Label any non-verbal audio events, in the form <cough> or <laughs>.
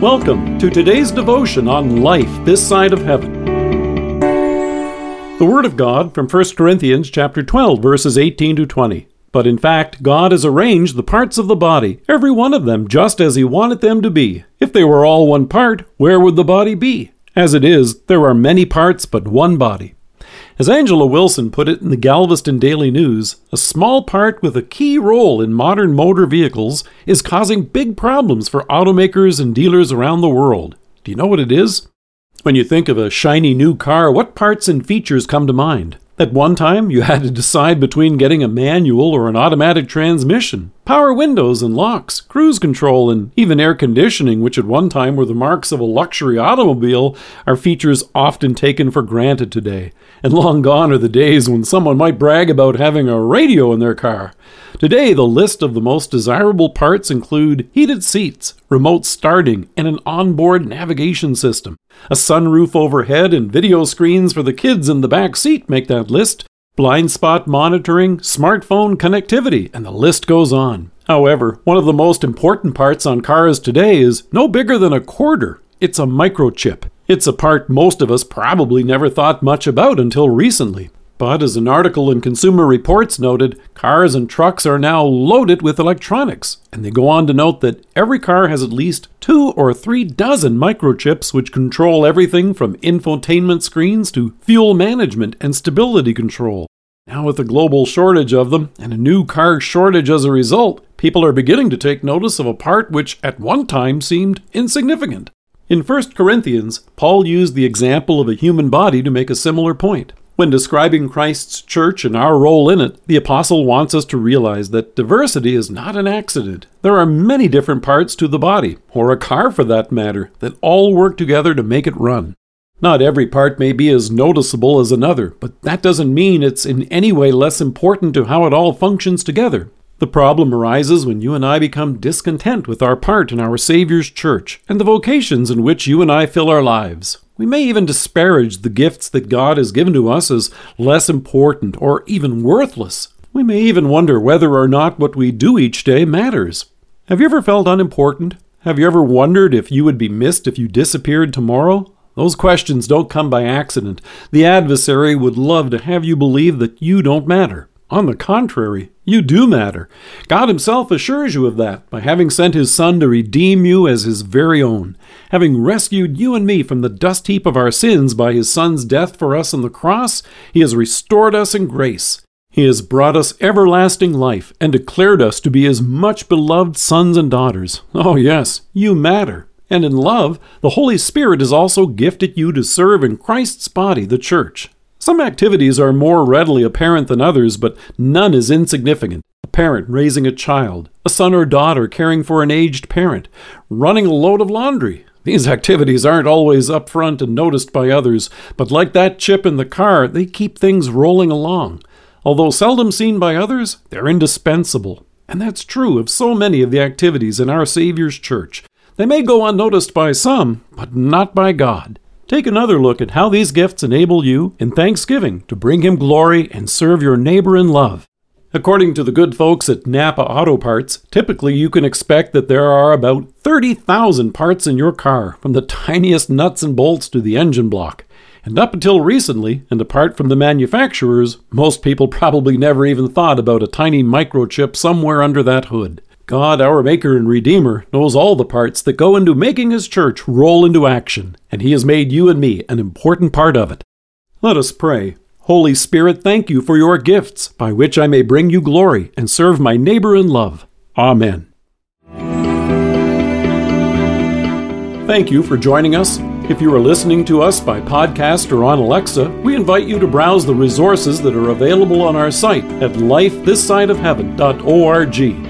Welcome to today's devotion on life this side of heaven. The Word of God from 1 Corinthians chapter 12 verses 18 to 20. But in fact, God has arranged the parts of the body, every one of them just as he wanted them to be. If they were all one part, where would the body be? As it is, there are many parts but one body. As Angela Wilson put it in the Galveston Daily News, a small part with a key role in modern motor vehicles is causing big problems for automakers and dealers around the world. Do you know what it is? When you think of a shiny new car, what parts and features come to mind? At one time, you had to decide between getting a manual or an automatic transmission, power windows and locks, cruise control, and even air conditioning, which at one time were the marks of a luxury automobile, are features often taken for granted today. And long gone are the days when someone might brag about having a radio in their car. Today, the list of the most desirable parts include heated seats, remote starting, and an onboard navigation system. A sunroof overhead and video screens for the kids in the back seat make that list. Blind spot monitoring, smartphone connectivity, and the list goes on. However, one of the most important parts on cars today is no bigger than a quarter. It's a microchip. It's a part most of us probably never thought much about until recently. But as an article in Consumer Reports noted, cars and trucks are now loaded with electronics, and they go on to note that every car has at least two or three dozen microchips which control everything from infotainment screens to fuel management and stability control. Now, with a global shortage of them and a new car shortage as a result, people are beginning to take notice of a part which at one time seemed insignificant. In 1 Corinthians, Paul used the example of a human body to make a similar point. When describing Christ's church and our role in it, the apostle wants us to realize that diversity is not an accident. There are many different parts to the body, or a car for that matter, that all work together to make it run. Not every part may be as noticeable as another, but that doesn't mean it's in any way less important to how it all functions together. The problem arises when you and I become discontent with our part in our Savior's church and the vocations in which you and I fill our lives. We may even disparage the gifts that God has given to us as less important or even worthless. We may even wonder whether or not what we do each day matters. Have you ever felt unimportant? Have you ever wondered if you would be missed if you disappeared tomorrow? Those questions don't come by accident. The adversary would love to have you believe that you don't matter. On the contrary, you do matter. God Himself assures you of that by having sent His Son to redeem you as His very own, having rescued you and me from the dust heap of our sins by His Son's death for us on the cross. He has restored us in grace. He has brought us everlasting life and declared us to be His much beloved sons and daughters. Oh, yes, you matter. And in love, the Holy Spirit has also gifted you to serve in Christ's body, the church. Some activities are more readily apparent than others, but none is insignificant. A parent raising a child, a son or daughter caring for an aged parent, running a load of laundry. These <laughs> activities aren't always up front and noticed by others, but like that chip in the car, they keep things rolling along. Although seldom seen by others, they're indispensable. And that's true of so many of the activities in our Savior's church. They may go unnoticed by some, but not by God. Take another look at how these gifts enable you, in thanksgiving, to bring Him glory and serve your neighbor in love. According to the good folks at Napa Auto Parts, typically you can expect that there are about 30,000 parts in your car, from the tiniest nuts and bolts to the engine block. And up until recently, and apart from the manufacturers, most people probably never even thought about a tiny microchip somewhere under that hood. God, our Maker and Redeemer, knows all the parts that go into making His church roll into action, and He has made you and me an important part of it. Let us pray. Holy Spirit, thank you for your gifts, by which I may bring you glory and serve my neighbor in love. Amen. Thank you for joining us. If you are listening to us by podcast or on Alexa, we invite you to browse the resources that are available on our site at lifethissideofheaven.org.